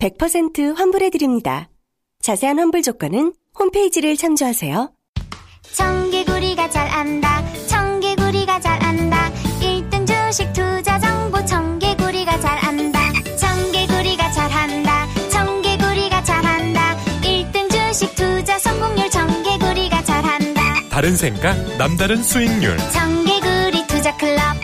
100% 환불해드립니다. 자세한 환불 조건은 홈페이지를 참조하세요. 청개구리가 잘 안다. 청개구리가 잘 안다. 1등 주식 투자 정보 청개구리가 잘 안다. 청개구리가 잘 한다. 청개구리가 잘 한다. 1등 주식 투자 성공률 청개구리가 잘 한다. 다른 생각, 남다른 수익률. 청개구리 투자 클럽.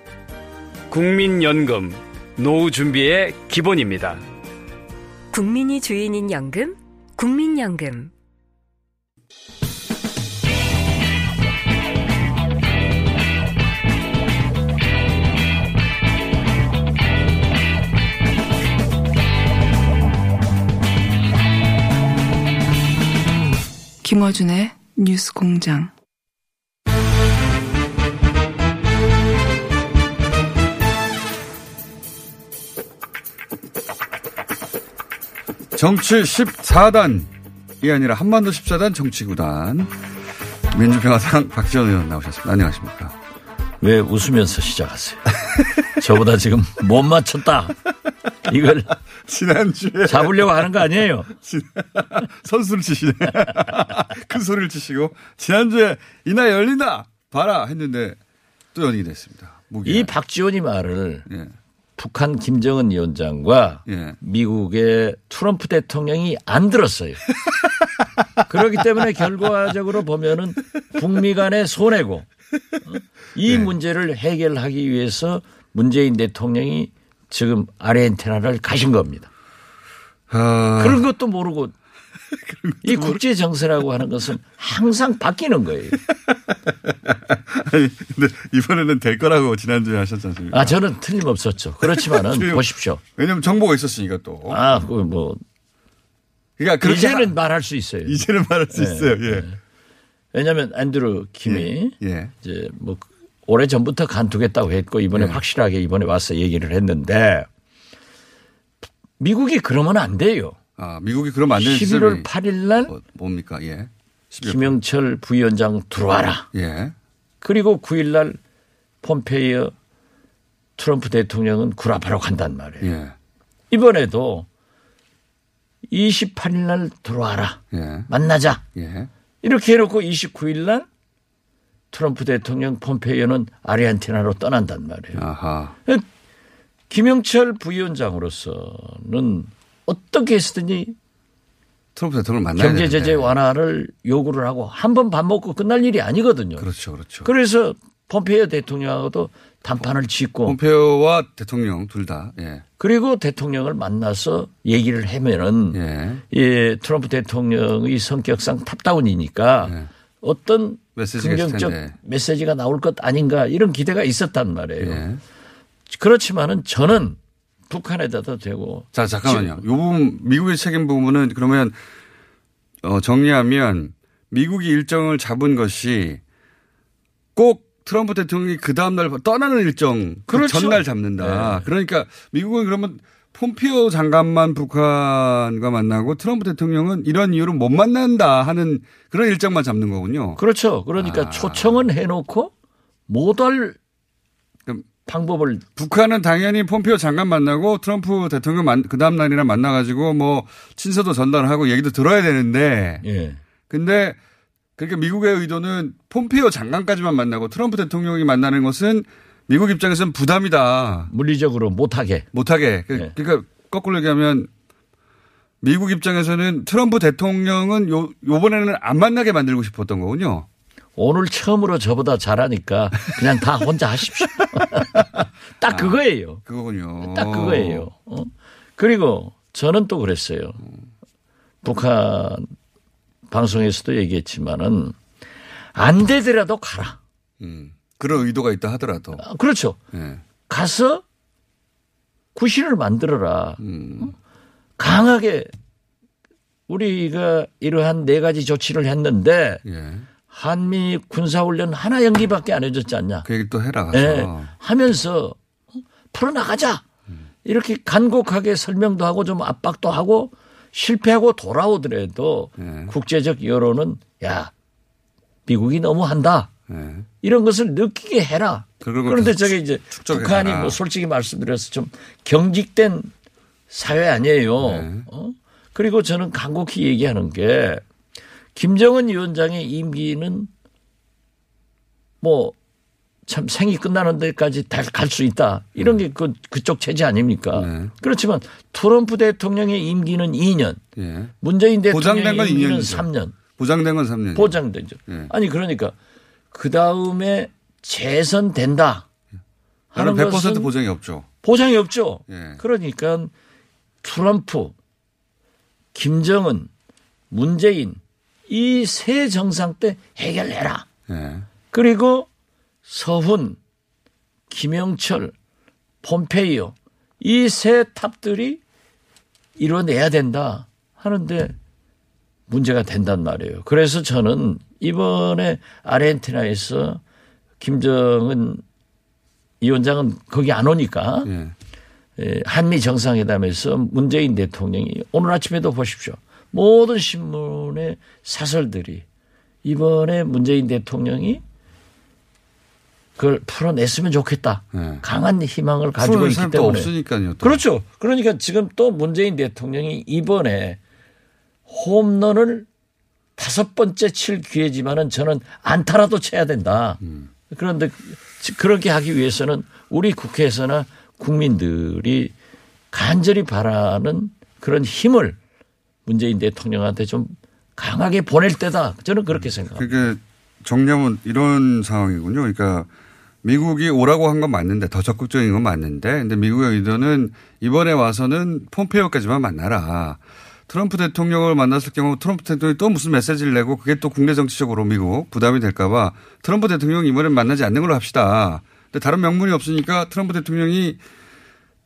국민연금, 노후 준비의 기본입니다. 국민이 주인인 연금, 국민연금. 김어준의 뉴스 공장. 정치 14단이 아니라 한반도 14단 정치구단 민주평화당 박지원 의원 나오셨습니다. 안녕하십니까. 왜 웃으면서 시작하세요? 저보다 지금 못 맞췄다. 이걸 지난주에 잡으려고 하는 거 아니에요? 선수를 치시네. 큰 소리를 치시고 지난주에 이날 열린다 봐라 했는데 또 연이 됐습니다. 무기한. 이 박지원이 말을 예. 북한 김정은 위원장과 예. 미국의 트럼프 대통령이 안 들었어요. 그렇기 때문에 결과적으로 보면은 북미 간의 손해고 어? 이 네. 문제를 해결하기 위해서 문재인 대통령이 지금 아르헨티나를 가신 겁니다. 아, 그런 것도 모르고 이 국제 정세라고 하는 것은 항상 바뀌는 거예요. 아니, 근데 이번에는 될 거라고 지난주에 하셨지 않습니까? 아 저는 틀림없었죠. 그렇지만은 보십시오. 왜냐면 정보가 있었으니까 또. 아, 그 뭐 그러니까 그렇게 이제는 하- 말할 수 있어요. 이제는 말할 수 네, 있어요. 예. 왜냐하면 앤드루 킴이 예. 이제 뭐 오래 전부터 간두겠다고 했고 이번에 네. 확실하게 이번에 와서 얘기를 했는데 미국이 그러면 안 돼요. 아, 미국이 그러면 안 되는 11월 시점이 8일 날 뭐, 뭡니까? 예. 11월 김영철 부위원장 들어와라. 예. 그리고 9일 날 폼페이어 트럼프 대통령은 구라바로 간단 말이에요. 예. 이번에도 28일 날 들어와라. 예. 만나자. 예. 이렇게 해놓고 29일 날 트럼프 대통령 폼페이어는 아르헨티나로 떠난단 말이에요. 아하. 김영철 부위원장으로서는 어떻게 해서든지 트럼프 대통령을 만나야 경제 제재. 완화를 요구를 하고 한 번 밥 먹고 끝날 일이 아니거든요. 그렇죠. 그렇죠. 그래서 폼페이어 대통령하고도 담판을 짓고 폼페오와 대통령 둘 다. 예. 그리고 대통령을 만나서 얘기를 하면은 예. 예, 트럼프 대통령의 성격상 탑다운이니까 예. 어떤 메시지가 긍정적. 메시지가 나올 것 아닌가 이런 기대가 있었단 말이에요. 예. 그렇지만은 저는 북한에다도 되고 자, 잠깐만요. 요 부분, 미국의 책임 부분은 그러면, 어, 정리하면 미국이 일정을 잡은 것이 꼭 트럼프 대통령이 그 다음날 떠나는 일정, 그 그렇죠. 전날 잡는다. 네. 그러니까 미국은 그러면 폼피오 장관만 북한과 만나고 트럼프 대통령은 이런 이유로 못 만난다 하는 그런 일정만 잡는 거군요. 그렇죠. 그러니까 아. 초청은 해놓고 못 할 방법을 북한은 당연히 폼피오 장관 만나고 트럼프 대통령 만, 그 다음 날이나 만나가지고 뭐 친서도 전달하고 얘기도 들어야 되는데. 예. 근데 그러니까 미국의 의도는 폼피오 장관까지만 만나고 트럼프 대통령이 만나는 것은 미국 입장에서는 부담이다. 물리적으로 못하게. 못하게. 그- 네. 그러니까 거꾸로 얘기하면 미국 입장에서는 트럼프 대통령은 요, 요번에는 안 만나게 만들고 싶었던 거군요. 오늘 처음으로 저보다 잘하니까 그냥 다 혼자 하십시오. 딱 그거예요. 그거군요. 딱 그거예요. 어? 그리고 저는 또 그랬어요. 북한 방송에서도 얘기했지만은 안 되더라도 가라. 음. 그런 의도가 있다 하더라도. 아, 그렇죠. 예. 가서 구신을 만들어라. 음. 어? 강하게 우리가 이러한 네 가지 조치를 했는데 예. 한미 군사훈련 하나 연기밖에 안 해줬지 않냐. 그 얘기 또 해라 가서. 예, 하면서 풀어나가자. 이렇게 간곡하게 설명도 하고 좀 압박도 하고 실패하고 돌아오더라도 예. 국제적 여론은 야 미국이 너무 한다. 예. 이런 것을 느끼게 해라. 그런 그런데 저게 이제 북한이 가라. 뭐 솔직히 말씀드려서 좀 경직된 사회 아니에요. 네. 어? 그리고 저는 간곡히 얘기하는 게 김정은 위원장의 임기는 뭐 참 생이 끝나는 데까지 갈수 있다. 이런 네. 게 그, 그쪽 체제 아닙니까? 그렇지만 트럼프 대통령의 임기는 2년, 예. 문재인 대통령의 건 임기는 2년이죠. 3년. 보장된 건 3년. 보장되죠. 예. 아니 그러니까 그 다음에 재선된다 하는 나는 100% 것은 보장이 없죠. 보장이 없죠. 예. 그러니까 트럼프, 김정은, 문재인 이세 정상 때 해결해라. 예. 그리고 서훈, 김영철, 폼페이오 이 세 탑들이 이뤄내야 된다 하는데 문제가 된단 말이에요. 그래서 저는 이번에 아르헨티나에서 김정은 위원장은 거기 안 오니까 예. 예, 한미 정상회담에서 문재인 대통령이 오늘 아침에도 보십시오. 모든 신문의 사설들이 이번에 문재인 대통령이 그걸 풀어냈으면 좋겠다. 예. 강한 희망을 가지고 있기 때문에. 없으니까요. 또. 그렇죠. 그러니까 지금 또 문재인 대통령이 이번에 홈런을 다섯 번째 칠 기회지만은 저는 안타라도 쳐야 된다. 그런데 그렇게 하기 위해서는 우리 국회에서나 국민들이 간절히 바라는 그런 힘을 문재인 대통령한테 좀 강하게 보낼 때다. 저는 그렇게 생각합니다. 그게 정리하면 이런 상황이군요. 그러니까 미국이 오라고 한 건 맞는데 더 적극적인 건 맞는데 근데 미국의 의도는 이번에 와서는 폼페이오까지만 만나라. 트럼프 대통령을 만났을 경우 트럼프 대통령이 또 무슨 메시지를 내고 그게 또 국내 정치적으로 미국 부담이 될까봐 트럼프 대통령 이번엔 만나지 않는 걸로 합시다. 근데 다른 명분이 없으니까 트럼프 대통령이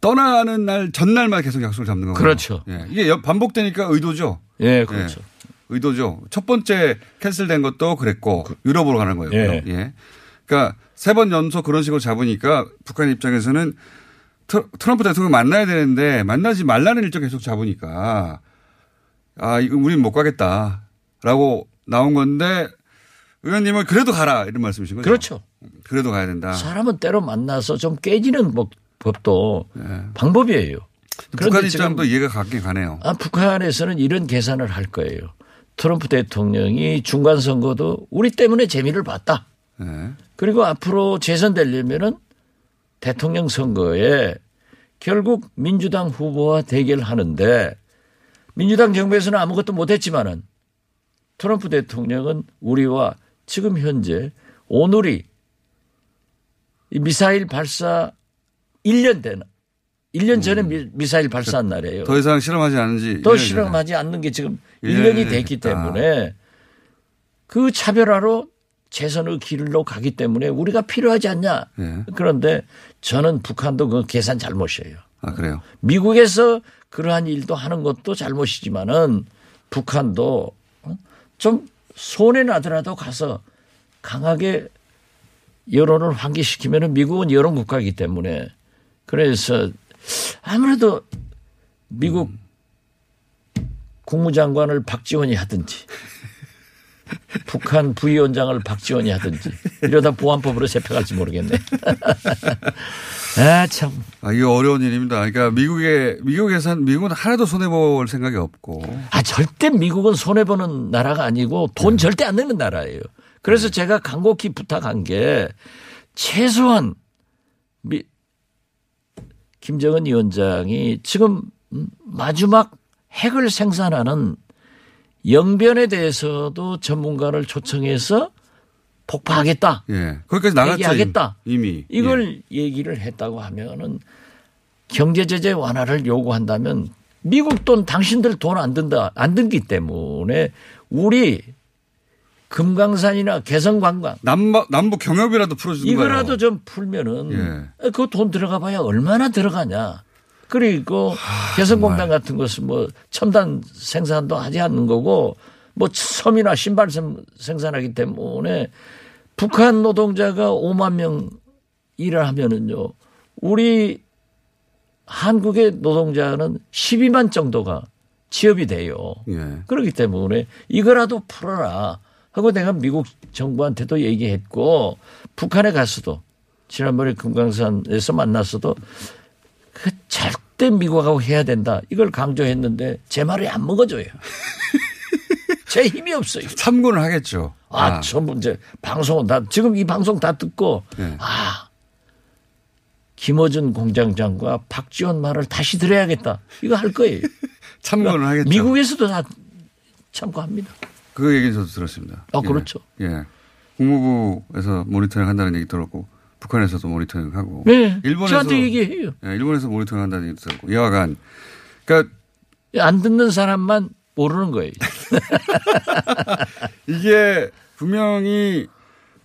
떠나는 날 전날만 계속 약속을 잡는 거고. 그렇죠. 예. 이게 여- 반복되니까 의도죠. 예, 그렇죠. 의도죠. 첫 번째 캔슬된 것도 그랬고 유럽으로 가는 거예요. 예. 예. 그러니까 세 번 연속 그런 식으로 잡으니까 북한 입장에서는 트- 트럼프 대통령 만나야 되는데 만나지 말라는 일정 계속 잡으니까 아, 이거 우린 못 가겠다라고 나온 건데 의원님은 그래도 가라 이런 말씀이신 거죠. 그렇죠. 그래도 가야 된다. 사람은 때로 만나서 좀 깨지는 법- 법도 방법이에요. 북한 입장도 이해가 가긴 가네요. 아, 북한에서는 이런 계산을 할 거예요. 트럼프 대통령이 중간 선거도 우리 때문에 재미를 봤다. 예. 그리고 앞으로 재선되려면은 대통령 선거에 결국 민주당 후보와 대결하는데 민주당 정부에서는 아무것도 못했지만은 트럼프 대통령은 우리와 지금 현재 오늘이 이 미사일 발사 1년 되나 1년 전에 미- 미사일 발사한 날이에요. 더 이상 실험하지 않은지 또 1년이 실험하지 않는 게 지금 일 1년이 년이 됐기 됐다. 때문에 그 차별화로 재선의 길로 가기 때문에 우리가 필요하지 않냐. 예. 그런데 저는 북한도 그 계산 잘못이에요. 아 그래요. 미국에서 그러한 일도 하는 것도 잘못이지만은 북한도 어? 좀 손해 나더라도 가서 강하게 여론을 환기시키면은 미국은 여론 국가이기 때문에 그래서 아무래도 미국 국무장관을 박지원이 하든지 북한 부위원장을 박지원이 하든지 이러다 보안법으로 잡혀갈지 모르겠네. 아, 참. 아, 이게 어려운 일입니다. 그러니까 미국에, 미국에선, 미국은 하나도 손해 볼 생각이 없고. 아, 절대 미국은 손해 보는 나라가 아니고 돈 절대 안 내는 나라예요. 그래서 제가 간곡히 부탁한 게 최소한 미, 김정은 위원장이 지금 마지막 핵을 생산하는 영변에 대해서도 전문가를 초청해서 폭파하겠다. 예. 거기까지 나갔죠. 얘기하겠다. 이미. 이걸 예. 얘기를 했다고 하면은 경제 제재 완화를 요구한다면 미국 돈 당신들 돈 안 든다 안 든기 때문에 우리 금강산이나 개성관광 남부, 남부 경협이라도 풀어주는 이거라도 거예요. 좀 풀면은 예. 그돈 들어가 봐야 얼마나 들어가냐. 그리고 하, 개성공단 정말. 같은 것은 뭐 첨단 생산도 하지 않는 거고 뭐 섬이나 신발 생산하기 때문에 북한 노동자가 5만 명 일을 하면은요. 우리 한국의 노동자는 12만 정도가 취업이 돼요. 예. 그렇기 때문에 이거라도 풀어라 하고 내가 미국 정부한테도 얘기했고 북한에 가서도 지난번에 금강산에서 만났어도 그 절대 미국하고 해야 된다. 이걸 강조했는데 제 말이 안 먹어줘요. 제 힘이 없어요. 참고는 하겠죠. 아, 아. 전부 이제 방송은 다 지금 이 방송 다 듣고 네. 아 김어준 공장장과 박지원 말을 다시 들어야겠다. 이거 할 거예요. 참고는 그러니까 하겠죠. 미국에서도 다 참고합니다. 그 얘기는 저도 들었습니다. 아, 그렇죠. 예. 예. 국무부에서 모니터링 한다는 얘기 들었고 북한에서도 모니터링 하고 네. 일본에서 저한테 얘기해요. 예, 일본에서 모니터링 한다는 얘기 들었고 여하간 그러니까 안 듣는 사람만 모르는 거예요. 이게 분명히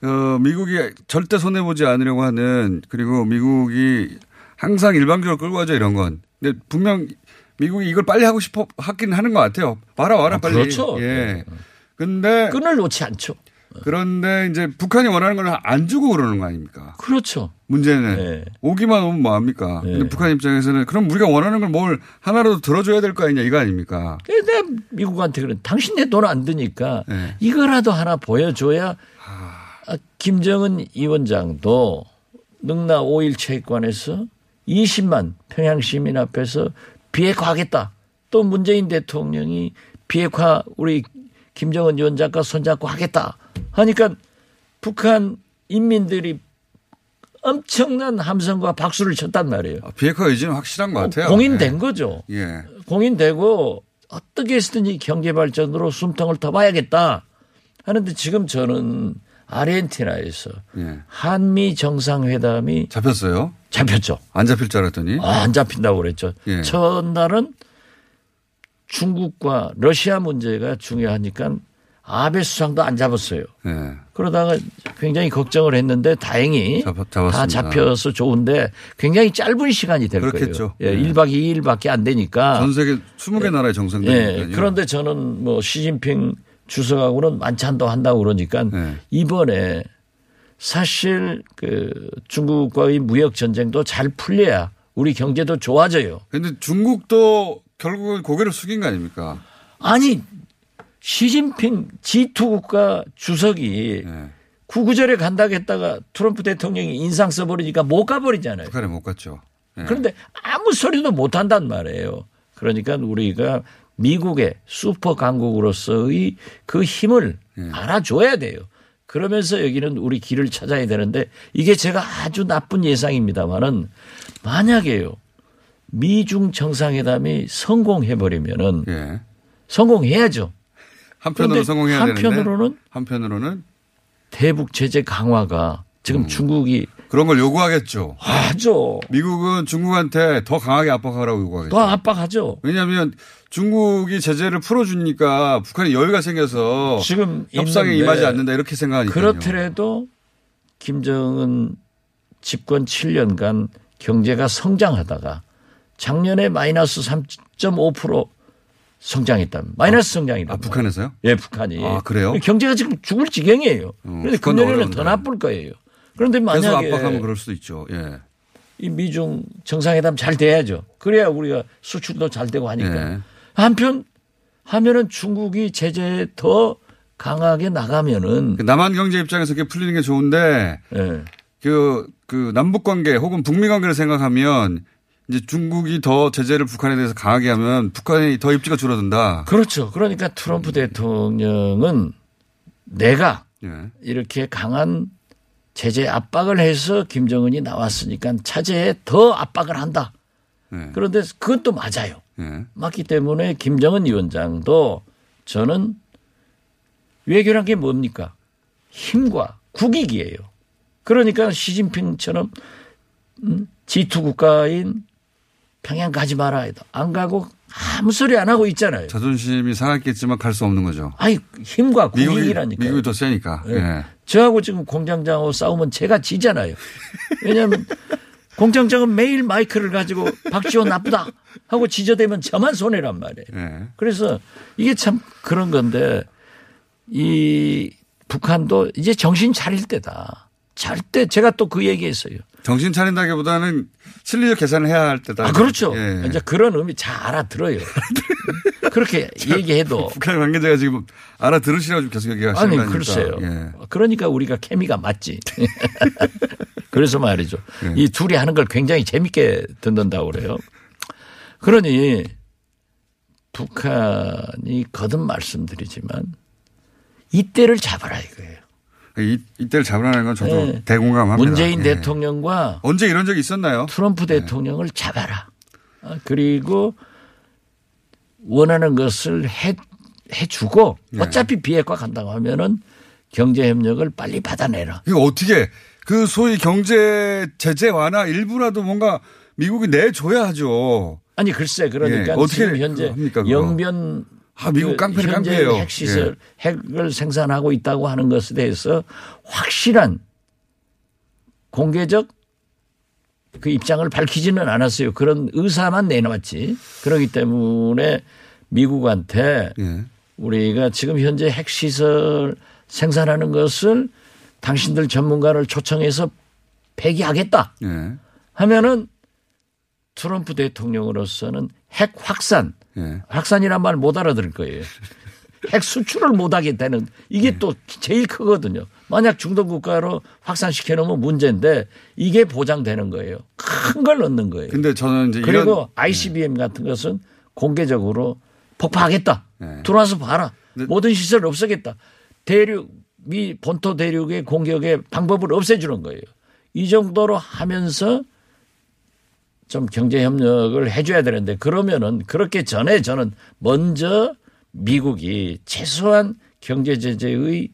어, 미국이 절대 손해 보지 않으려고 하는 그리고 미국이 항상 일방적으로 끌고 가죠 이런 건. 근데 분명 미국이 이걸 빨리 하고 싶어 하긴 하는 것 같아요. 와라 와라 아, 빨리. 그렇죠. 예. 근데 끈을 놓지 않죠. 그런데 이제 북한이 원하는 걸 안 주고 그러는 거 아닙니까? 그렇죠. 문제는 네. 오기만 오면 뭐 합니까? 네. 근데 북한 입장에서는 그럼 우리가 원하는 걸 뭘 하나라도 들어줘야 될 거 아니냐 이거 아닙니까? 근데 미국한테 그래 당신 내돈안 드니까 네. 이거라도 하나 보여줘야 아, 김정은 위원장도 능나 5일 체육관에서 20만 평양 시민 앞에서 비핵화하겠다. 또 문재인 대통령이 비핵화 우리 김정은 위원장과 손잡고 하겠다. 하니까 북한 인민들이 엄청난 함성과 박수를 쳤단 말이에요. 아, 비핵화 의지는 확실한 것 같아요. 공인된 네. 거죠. 예. 공인되고 어떻게 해서든지 경제 발전으로 숨통을 터봐야겠다 하는데 지금 저는 아르헨티나에서 예. 한미 정상회담이 잡혔어요? 잡혔죠. 안 잡힐 줄 알았더니 아, 안 잡힌다고 그랬죠. 예. 첫날은 중국과 러시아 문제가 중요하니까 아베 수상도 안 잡았어요. 예. 그러다가 굉장히 걱정을 했는데 다행히 잡, 다 잡혀서 좋은데 굉장히 짧은 시간이 될 그렇겠죠. 거예요. 예, 예. 1박 2일밖에 안 되니까. 전 세계 20개 예. 나라의 정상들이니까요. 예. 그런데 저는 뭐 시진핑 주석하고는 만찬도 한다고 그러니까 예. 이번에 사실 그 중국과의 무역 전쟁도 잘 풀려야 우리 경제도 좋아져요. 근데 중국도 결국은 고개를 숙인 거 아닙니까? 아니 시진핑 G2 국가 주석이 예. 구구절에 간다고 했다가 트럼프 대통령이 인상 써버리니까 못 가버리잖아요. 북한에 못 갔죠. 예. 그런데 아무 소리도 못 한단 말이에요. 그러니까 우리가 미국의 슈퍼 강국으로서의 그 힘을 예. 알아줘야 돼요. 그러면서 여기는 우리 길을 찾아야 되는데 이게 제가 아주 나쁜 예상입니다만은 만약에요. 미중 정상회담이 성공해버리면은 예. 성공해야죠. 한편으로 성공해야 한편으로는 한편으로는 대북 제재 강화가 지금 음. 중국이 그런 걸 요구하겠죠. 하죠. 미국은 중국한테 더 강하게 압박하라고 요구하겠죠. 더 압박하죠. 왜냐하면 중국이 제재를 풀어주니까 북한에 여유가 생겨서 지금 협상에 임하지 않는다 이렇게 생각하니까 그렇더라도 김정은 집권 7년간 경제가 성장하다가 작년에 마이너스 3.5% 성장했다. 마이너스 성장이다. 아, 북한에서요? 예, 북한이. 아, 그래요? 경제가 지금 죽을 지경이에요. 음, 그런데 그건 금년에는 더. 나쁠 거예요. 그런데 만약에 압박하면 그럴 수도 있죠. 예. 이 미중 정상회담 잘 돼야죠. 그래야 우리가 수출도 잘 되고 하니까. 네. 한편 하면은 중국이 제재에 더 강하게 나가면은 그 남한 경제 입장에서 그게 풀리는 게 좋은데 네. 그, 그 남북 관계 혹은 북미 관계를 생각하면 이제 중국이 더 제재를 북한에 대해서 강하게 하면 북한이 더 입지가 줄어든다. 그렇죠. 그러니까 트럼프 대통령은 내가 예. 이렇게 강한 제재 압박을 해서 김정은이 나왔으니까 차제에 더 압박을 한다. 예. 그런데 그것도 맞아요. 예. 맞기 때문에 김정은 위원장도 저는 외교란 게 뭡니까? 힘과 국익이에요. 그러니까 시진핑처럼 음, G2 국가인 평양 가지 말아야 돼. 안 가고 아무 소리 안 하고 있잖아요. 자존심이 상했겠지만 갈 수 없는 거죠. 아니 힘과 국익이라니까. 미국이 더 세니까. 예. 예. 저하고 지금 공장장하고 싸우면 제가 지잖아요. 왜냐하면 공장장은 매일 마이크를 가지고 박지원 나쁘다 하고 지저대면 저만 손해란 말이에요. 예. 그래서 이게 참 그런 건데 이 북한도 이제 정신 차릴 때다. 절대 제가 또 그 얘기했어요. 정신 차린다기보다는 실리적 계산을 해야 할 때다. 아 그렇죠. 예. 이제 그런 의미 잘 알아들어요. 그렇게 얘기해도 북한 관계자가 지금 알아들으시라고 계속 얘기하시는 아니 거 아닙니까? 글쎄요. 예. 그러니까 우리가 케미가 맞지. 그래서 말이죠. 예. 이 둘이 하는 걸 굉장히 재밌게 듣는다고 그래요. 그러니 북한이 거듭 말씀드리지만 이때를 잡아라 이거예요. 이, 이때를 잡으라는 건 저도 네. 대공감합니다. 문재인 예. 대통령과 언제 이런 적이 있었나요? 트럼프 대통령을 잡아라. 어, 그리고 원하는 것을 해, 해주고 네. 어차피 비핵화 간다고 하면은 경제 협력을 빨리 받아내라. 이거 어떻게 그 소위 경제 제재 완화 일부라도 뭔가 미국이 내줘야 하죠. 아니 글쎄 그러니까 예, 어떻게 지금 현재 합니까? 영변 아, 미국 그 깡패는 현재 깡패예요. 핵시설 핵을 생산하고 있다고 하는 것에 대해서 확실한 공개적 그 입장을 밝히지는 않았어요. 그런 의사만 내놓았지. 그렇기 때문에 미국한테 예. 우리가 지금 현재 핵시설 생산하는 것을 당신들 전문가를 초청해서 폐기하겠다 예. 하면은 트럼프 대통령으로서는 핵 확산, 예. 확산이란 말 못 알아들을 거예요. 핵 수출을 못 하겠다는 이게 또 제일 크거든요. 만약 중동 국가로 확산시켜 놓으면 문제인데 이게 보장되는 거예요. 큰 걸 넣는 거예요. 근데 저는 이제 그리고 이런 ICBM 같은 것은 공개적으로 폭파하겠다. 네. 들어와서 봐라. 네. 모든 시설을 없애겠다. 대륙 미 본토 대륙의 공격의 방법을 없애주는 거예요. 이 정도로 하면서 좀 경제 협력을 해줘야 되는데 그러면은 그렇게 전에 저는 먼저 미국이 최소한 경제 제재의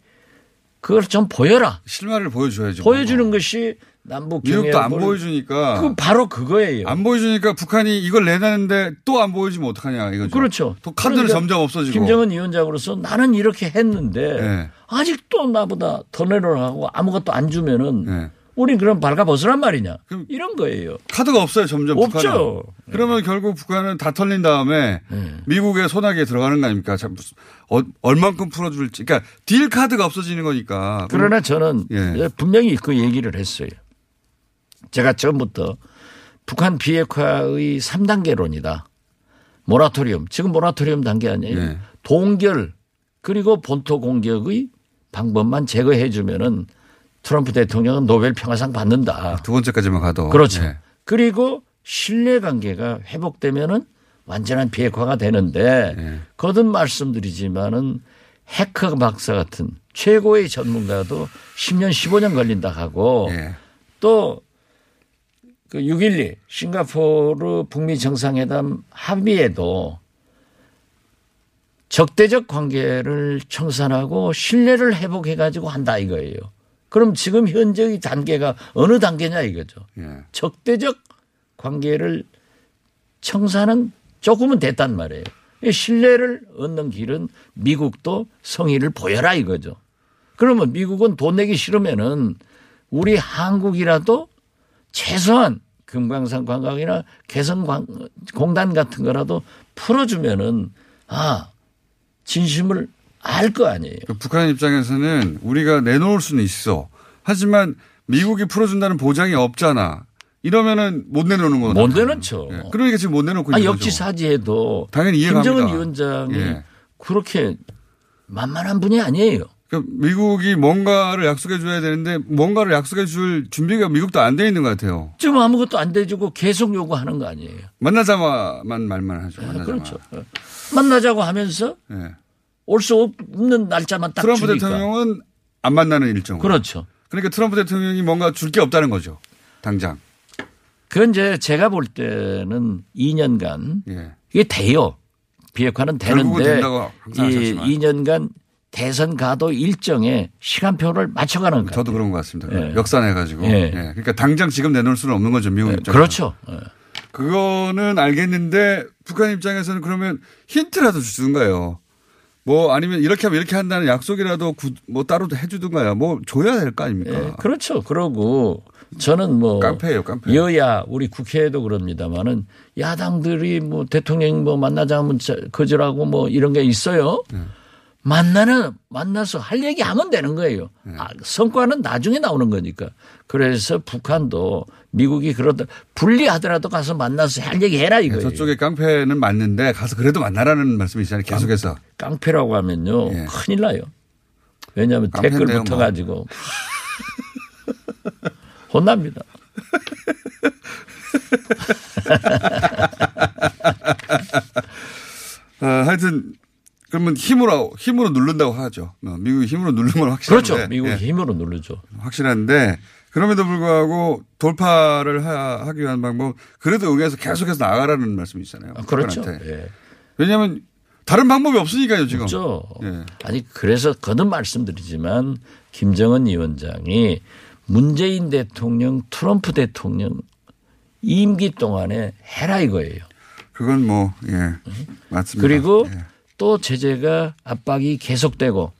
그걸 좀 보여라. 실마리를 보여줘야죠. 보여주는 것이 남북 미국도 안 보여주니까. 그 바로 그거예요. 안 보여주니까 북한이 이걸 내놨는데 또 안 보여주면 어떡하냐 이거죠. 그렇죠. 또 카드는 그러니까 점점 없어지고. 김정은 위원장으로서 나는 이렇게 했는데 네. 아직도 나보다 더 내려가고 아무것도 안 주면은 네. 우린 그럼 발가벗으란 말이냐. 이런 거예요. 카드가 없어요 점점 없죠. 북한은. 그러면 결국 북한은 다 털린 다음에 네. 미국의 소나기에 들어가는 거 아닙니까? 참 어, 얼만큼 풀어줄지. 그러니까 딜 카드가 없어지는 거니까. 그러나 저는 예. 분명히 그 얘기를 했어요. 제가 처음부터 북한 비핵화의 3단계론이다. 모라토리움. 지금 모라토리움 단계 아니에요. 예. 동결 그리고 본토 공격의 방법만 제거해 주면은 트럼프 대통령은 노벨 평화상 받는다. 두 번째까지만 가도. 그렇죠. 예. 그리고 신뢰 관계가 회복되면은 완전한 비핵화가 되는데 예. 거듭 말씀드리지만은 해커 박사 같은 최고의 전문가도 10년 15년 걸린다 하고 예. 또그 6.12 싱가포르 북미 정상회담 합의에도 적대적 관계를 청산하고 신뢰를 회복해 가지고 한다 이거예요. 그럼 지금 현재의 단계가 어느 단계냐 이거죠. 예. 적대적 관계를 청산은 조금은 됐단 말이에요. 이 신뢰를 얻는 길은 미국도 성의를 보여라 이거죠. 그러면 미국은 돈 내기 싫으면은 우리 한국이라도 최소한 금강산 관광이나 개성공단 같은 거라도 풀어주면은 아 진심을 알 거 아니에요. 그 북한 입장에서는 우리가 내놓을 수는 있어. 하지만 미국이 풀어준다는 보장이 없잖아. 이러면은 못 내놓는 거다. 못 내놓죠. 예. 그러니까 지금 못 내놓고 아, 있는 역지사지해도 당연히 이해가 김정은. 위원장이 예. 그렇게 만만한 분이 아니에요. 그러니까 미국이 뭔가를 약속해 줘야 되는데 뭔가를 약속해 줄 준비가 미국도 안 돼 있는 것 같아요. 지금 아무것도 안 돼주고 계속 요구하는 거 아니에요. 만나자마만 말만 하죠. 만나자마. 그렇죠. 만나자고 하면서 예. 올 수 없는 날짜만 딱 트럼프 주니까. 대통령은 안 만나는 일정. 그렇죠. 그러니까 트럼프 대통령이 뭔가 줄 게 없다는 거죠. 당장. 그건 이제 제가 볼 때는 2년간 예. 이게 돼요. 비핵화는 되는데 이 하셨지만. 2년간 대선 가도 일정에 시간표를 맞춰가는 거예요. 저도 그런 것 같습니다. 예. 역산해 가지고. 예. 예. 그러니까 당장 지금 내놓을 수는 없는 거죠. 미국 입장에서. 그렇죠. 예. 그거는 알겠는데 북한 입장에서는 그러면 힌트라도 주든가요. 뭐 아니면 이렇게 하면 이렇게 한다는 약속이라도 구- 뭐 따로 해주든가요. 뭐 줘야 될 거 아닙니까? 예, 그렇죠. 그러고 저는 뭐 깡패예요, 깡패. 여야 우리 국회에도 그럽니다만은 야당들이 뭐 대통령 뭐 만나자면 자- 거절하고 뭐 이런 게 있어요. 네. 만나는 만나서 할 얘기 하면 되는 거예요. 네. 아, 성과는 나중에 나오는 거니까. 그래서 북한도 미국이 그러다 불리하더라도 가서 만나서 할 얘기 해라 예, 이거예요. 저쪽에 깡패는 맞는데 가서 그래도 만나라는 말씀이시잖아요. 계속해서. 깡 패라고 하면요 큰일 나요. 왜냐하면 댓글 예. 뭐. 붙어가지고 혼납니다. 어, 하여튼 그러면 힘으로 힘으로 누른다고 하죠. 어, 미국이 힘으로 누르는 건 확실한데. 그렇죠. 미국이 예, 힘으로 누르죠. 확실한데 그럼에도 불구하고 돌파를 하, 기 위한 방법 그래도 여기에서 계속해서 나가라는 말씀이잖아요. 그렇죠. 북한한테. 예. 왜냐하면 다른 방법이 없으니까요 지금. 없죠. 예. 아니 그래서 거듭 말씀드리지만 김정은 위원장이 문재인 대통령, 트럼프 대통령 임기 동안에 해라 이거예요. 그건 뭐 예. 맞습니다. 그리고 예. 또 제재가 압박이 계속되고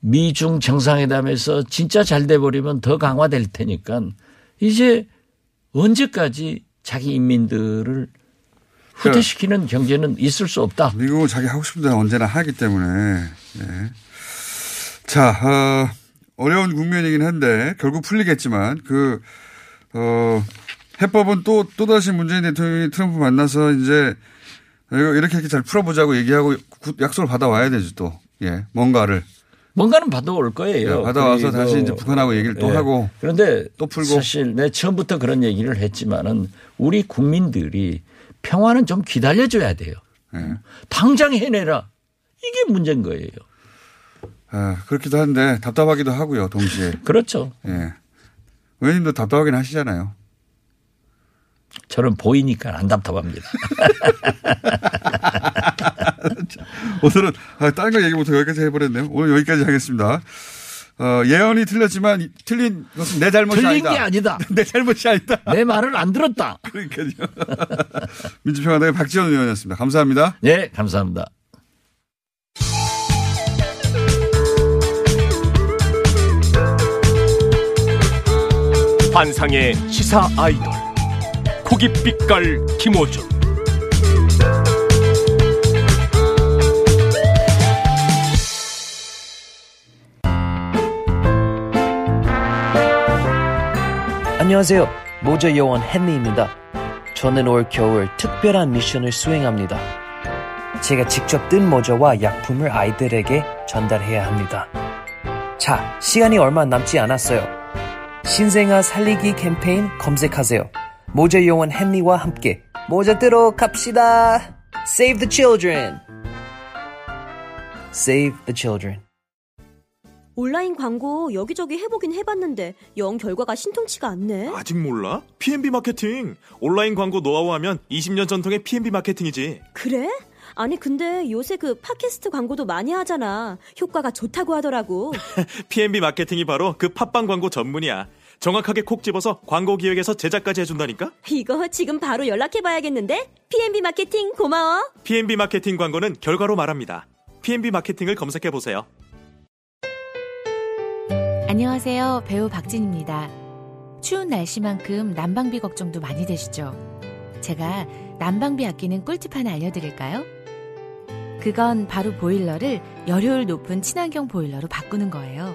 미중 정상회담에서 진짜 잘 돼 버리면 더 강화될 테니까 이제 언제까지 자기 인민들을 후퇴시키는 경제는 있을 수 없다. 미국은 자기 하고 싶은 대로 언제나 하기 때문에. 예. 자, 어, 어려운 국면이긴 한데 결국 풀리겠지만 그, 어, 해법은 또, 또다시 문재인 대통령이 트럼프 만나서 이제 이렇게 이렇게 잘 풀어보자고 얘기하고 구- 약속을 받아와야 되죠 또. 예. 뭔가를. 뭔가는 받아올 거예요. 예, 받아와서 다시 이제 북한하고 얘기를 또 예. 하고 그런데 또 풀고. 사실 내 처음부터 그런 얘기를 했지만은 우리 국민들이 평화는 좀 기다려줘야 돼요. 예. 당장 해내라. 이게 문제인 거예요. 아, 그렇기도 한데 답답하기도 하고요, 동시에. 그렇죠. 예. 의원님도 답답하긴 하시잖아요. 저는 보이니까 안 답답합니다. 오늘은 아, 다른 거 얘기 못하고 여기까지 해버렸네요. 오늘 여기까지 하겠습니다. 어, 예언이 틀렸지만 이- 틀린 것은 내 잘못이 틀린 아니다. 게 아니다. 내 잘못이 아니다. 내 말을 안 들었다. 그러니까요. 민주평화당의 박지원 의원이었습니다. 감사합니다. 네, 감사합니다. 환상의 시사 아이돌 고깃빛깔 김호준 안녕하세요. 모자 요원 헨리입니다. 저는 올 겨울 특별한 미션을 수행합니다. 제가 직접 뜬 모자와 약품을 아이들에게 전달해야 합니다. 자, 시간이 얼마 남지 않았어요. 신생아 살리기 캠페인 검색하세요. 모자 요원 헨리와 함께 모자 뜨러 갑시다. Save the children. Save the children. 온라인 광고 여기저기 해보긴 해봤는데 영 결과가 신통치가 않네. 아직 몰라? P&B 마케팅. 온라인 광고 노하우 하면 20년 전통의 P&B 마케팅이지. 그래? 아니 근데 요새 그 팟캐스트 광고도 많이 하잖아. 효과가 좋다고 하더라고. P&B 마케팅이 바로 그 팟빵 광고 전문이야. 정확하게 콕 집어서 광고 기획에서 제작까지 해준다니까? 이거 지금 바로 연락해봐야겠는데? P&B 마케팅 고마워. P&B 마케팅 광고는 결과로 말합니다. P&B 마케팅을 검색해보세요. 안녕하세요. 배우 박진입니다. 추운 날씨만큼 난방비 걱정도 많이 되시죠? 제가 난방비 아끼는 꿀팁 하나 알려드릴까요? 그건 바로 보일러를 열효율 높은 친환경 보일러로 바꾸는 거예요.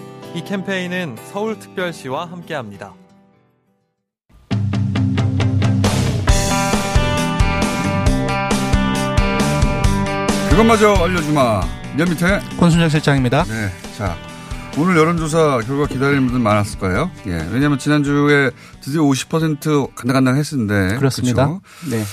이 캠페인은 서울특별시와 함께합니다. 그것마저 알려주마. 몇 밑에? 권순정 실장입니다. 네. 자, 오늘 여론조사 결과 기다리는 분들 많았을 거예요. 예. 왜냐하면 지난주에 드디어 50% 간당간당 했었는데. 그렇습니다. 그렇죠? 네.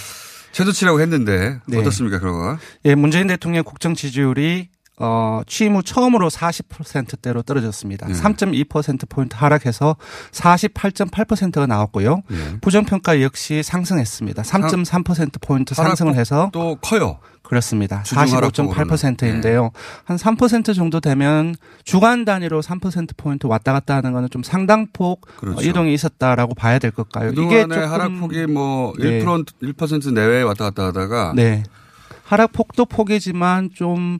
최저치라고 했는데 네. 어떻습니까 결과가? 예, 문재인 대통령 국정 지지율이 어, 취임 후 처음으로 40%대로 떨어졌습니다. 네. 3.2%포인트 하락해서 48.8%가 나왔고요. 네. 부정평가 역시 상승했습니다. 3.3%포인트 상승을 해서. 또 커요. 그렇습니다. 주중 하락폭으로는. 45.8%인데요. 한3% 정도 되면 주간 단위로 3%포인트 왔다 갔다 하는 거는 좀 상당폭 그렇죠. 어, 이동이 있었다라고 봐야 될 걸까요? 그동안의 하락폭이 뭐 네. 1% 1% 내외에 왔다 갔다 하다가 네. 하락폭도 폭이지만 좀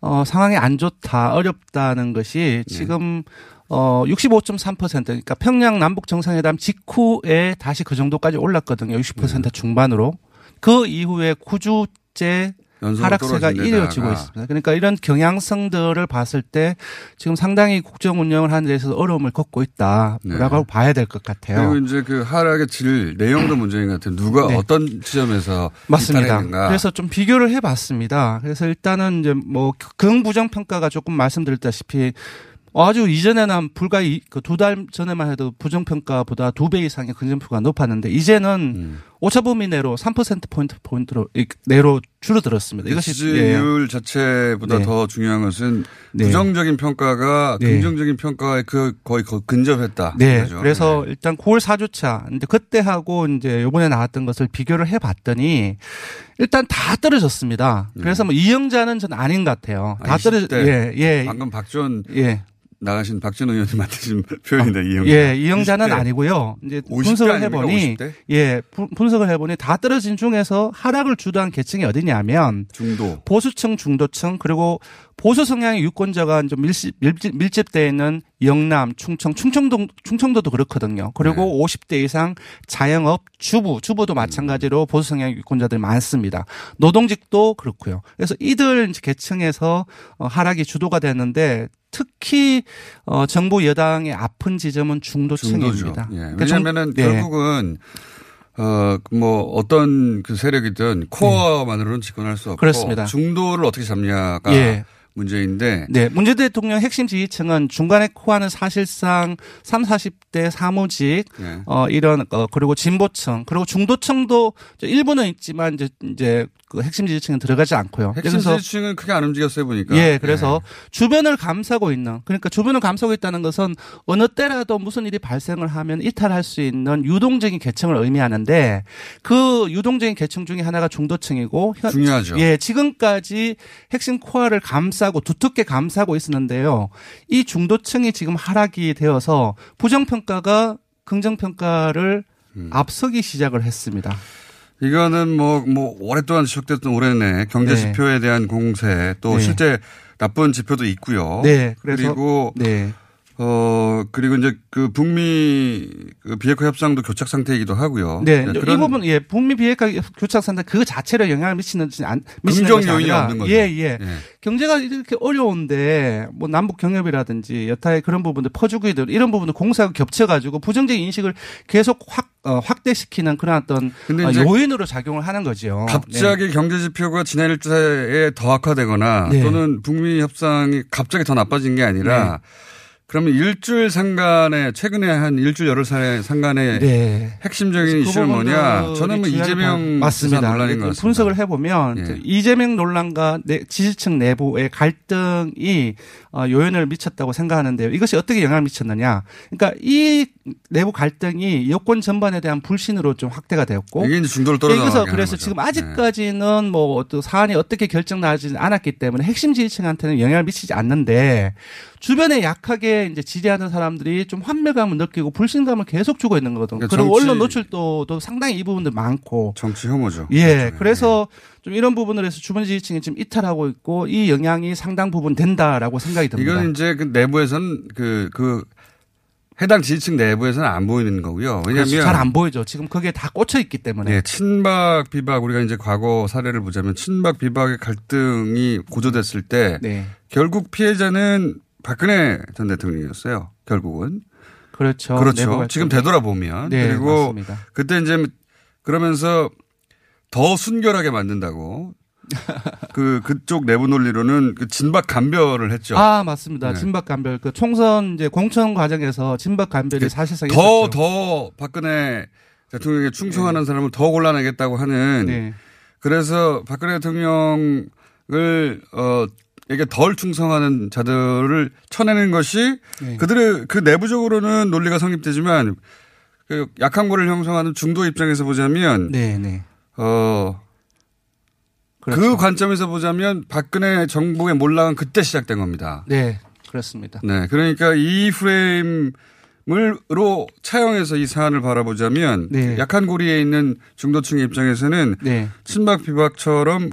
어, 상황이 안 좋다, 어렵다는 것이 네. 지금 어, 65.3% 그러니까 평양 남북 정상회담 직후에 다시 그 정도까지 올랐거든요. 60% 네. 중반으로. 그 이후에 9주째 연속으로 하락세가. 이어지고 있습니다. 그러니까 이런 경향성들을 봤을 때 지금 상당히 국정 운영을 하는 데 있어서 어려움을 겪고 있다라고 봐야 될 것 같아요. 네. 그리고 이제 그 하락의 질 내용도 문제인 것 같아요. 누가 네. 어떤 지점에서 맞습니다. 그래서 좀 비교를 해봤습니다. 그래서 일단은 이제 뭐 긍부정 평가가 조금 말씀드렸다시피 아주 이전에는 불과 두달 전에만 해도 부정평가보다 두 배 이상의 긍정표가 높았는데 이제는 음. 오차범위 내로 3% 포인트 포인트로 이- 내로 줄어들었습니다. 이것이 지지율 예. 자체보다 네. 더 중요한 것은 네. 부정적인 평가가 네. 긍정적인 평가에 그 거의 거- 근접했다. 네. 그거죠. 그래서 일단 9월 4주차. 근데 그때 하고 이제 요번에 나왔던 것을 비교를 해 봤더니 일단 다 떨어졌습니다. 그래서 뭐 이영자는 전 아닌 것 같아요. 다 아, 떨어졌 20대. 예, 예. 방금 박지원 예. 나가신 박지원 의원이 만드신 표현이다 이영자. 예, 이영자는 20대. 아니고요. 이제 50대 분석을? 해보니 50대? 예, 분- 분석을 해보니 다 떨어진 중에서 하락을 주도한 계층이 어디냐면 중도, 보수층, 중도층 그리고 보수 성향의 유권자가 좀 밀집, 밀집, 밀집되어 있는 영남, 충청, 충청도, 충청도도 그렇거든요. 그리고 50대 이상 자영업, 주부, 주부도 마찬가지로 보수 성향의 유권자들이 많습니다. 노동직도 그렇고요. 그래서 이들 계층에서 어, 하락이 주도가 됐는데 특히 어 정부 여당의 아픈 지점은 중도층입니다. 예. 그러니까 중- 왜냐하면은 네. 결국은 어, 뭐, 어떤 그 세력이든 코어만으로는 집권할 수 없고. 그렇습니다. 중도를 어떻게 잡냐가 예. 문제인데. 네. 문재인 대통령 핵심 지지층은 중간에 코하는 사실상 3, 40대 사무직, 네. 어, 이런, 어, 그리고 진보층, 그리고 중도층도 일부는 있지만 이제, 이제 그 핵심 지지층은 들어가지 않고요. 핵심 지지층은 크게 안 움직였어요, 보니까. 예, 그래서 주변을 감싸고 있는 그러니까 주변을 감싸고 있다는 것은 어느 때라도 무슨 일이 발생을 하면 이탈할 수 있는 유동적인 계층을 의미하는데 그 유동적인 계층 중에 하나가 중도층이고 현- 중요하죠. 예, 지금까지 핵심 코어를 감싸 고 두텁게 감싸고 있었는데요. 이 중도층이 지금 하락이 되어서 부정평가가 긍정평가를 음. 앞서기 시작을 했습니다. 이거는 뭐, 뭐, 오랫동안 지속됐던 올해 내 경제 네. 지표에 대한 공세 또 네. 실제 나쁜 지표도 있고요. 네, 그래서- 그리고 네. 어 그리고 이제 그 북미 그 비핵화 협상도 교착 상태이기도 하고요. 네, 네, 이 부분 예 북미 비핵화 교착 상태 그 자체로 영향을 미치는지 안 미치는 긍정 요인이 없는 거죠. 예, 예. 예. 경제가 이렇게 어려운데 뭐 남북 경협이라든지 여타의 그런 부분들 퍼주기들 이런 부분들 공사가 겹쳐가지고 부정적인 인식을 계속 확 어, 확대시키는 그런 어떤 어, 요인으로 작용을 하는 거죠. 갑자기 경제 지표가 지난 일주일에 더 악화되거나 네. 또는 북미 협상이 갑자기 더 나빠진 게 아니라 네. 그러면 일주일 상간에 최근에 한 일주일 열흘 사- 상간에 네. 핵심적인 그 이슈는 뭐냐? 저는 뭐 이재명 봐- 맞습니다. 논란인 것 같습니다. 분석을 해보면 예. 이재명 논란과 내- 지지층 내부의 갈등이 어, 요인을 미쳤다고 생각하는데요. 이것이 어떻게 영향을 미쳤느냐? 그러니까 이 내부 갈등이 여권 전반에 대한 불신으로 좀 확대가 되었고 이게 이제 중도를 떨어져나가게 그래서 거죠. 네. 지금 아직까지는 뭐 어떤 사안이 어떻게 결정 나지는 않았기 때문에 핵심 지지층한테는 영향을 미치지 않는데 주변에 약하게 이제 지지하는 사람들이 좀 환멸감을 느끼고 불신감을 계속 주고 있는 거거든요. 그러니까 그리고 언론 노출도도 상당히 이 부분들 많고 정치 혐오죠. 예, 그래서 좀 이런 부분을 해서 주변 지지층이 지금 이탈하고 있고 이 영향이 상당 부분 된다라고 생각이 듭니다. 이건 이제 그 내부에서는 그, 그 해당 지지층 내부에서는 안 보이는 거고요. 왜냐하면 잘 안 보이죠. 지금 그게 다 꽂혀 있기 때문에. 네, 친박 비박 우리가 이제 과거 사례를 보자면 친박 비박의 갈등이 고조됐을 때 네. 결국 피해자는 박근혜 전 대통령이었어요. 결국은. 그렇죠. 그렇죠. 지금 되돌아보면 네, 그리고 맞습니다. 그때 이제 그러면서 더 순결하게 만든다고 그 그쪽 내부 논리로는 그 진박 간별을 했죠. 아, 맞습니다. 네. 진박 간별. 그 총선 이제 공천 과정에서 진박 간별이 사실상 그 더, 박근혜 대통령에게 충성하는 사람을 더 골라내겠다고 하는 네. 그래서 박근혜 대통령을 어 에게 덜 충성하는 자들을 쳐내는 것이 네. 그들의 그 내부적으로는 논리가 성립되지만 그 약한 거를 형성하는 중도 입장에서 보자면 네, 네. 어, 그 그렇죠. 관점에서 보자면 박근혜 정부의 몰락은 그때 시작된 겁니다. 네, 그렇습니다. 네. 그러니까 이 프레임을로 차용해서 이 사안을 바라보자면 네. 약한 고리에 있는 중도층의 입장에서는 네. 친박 비박처럼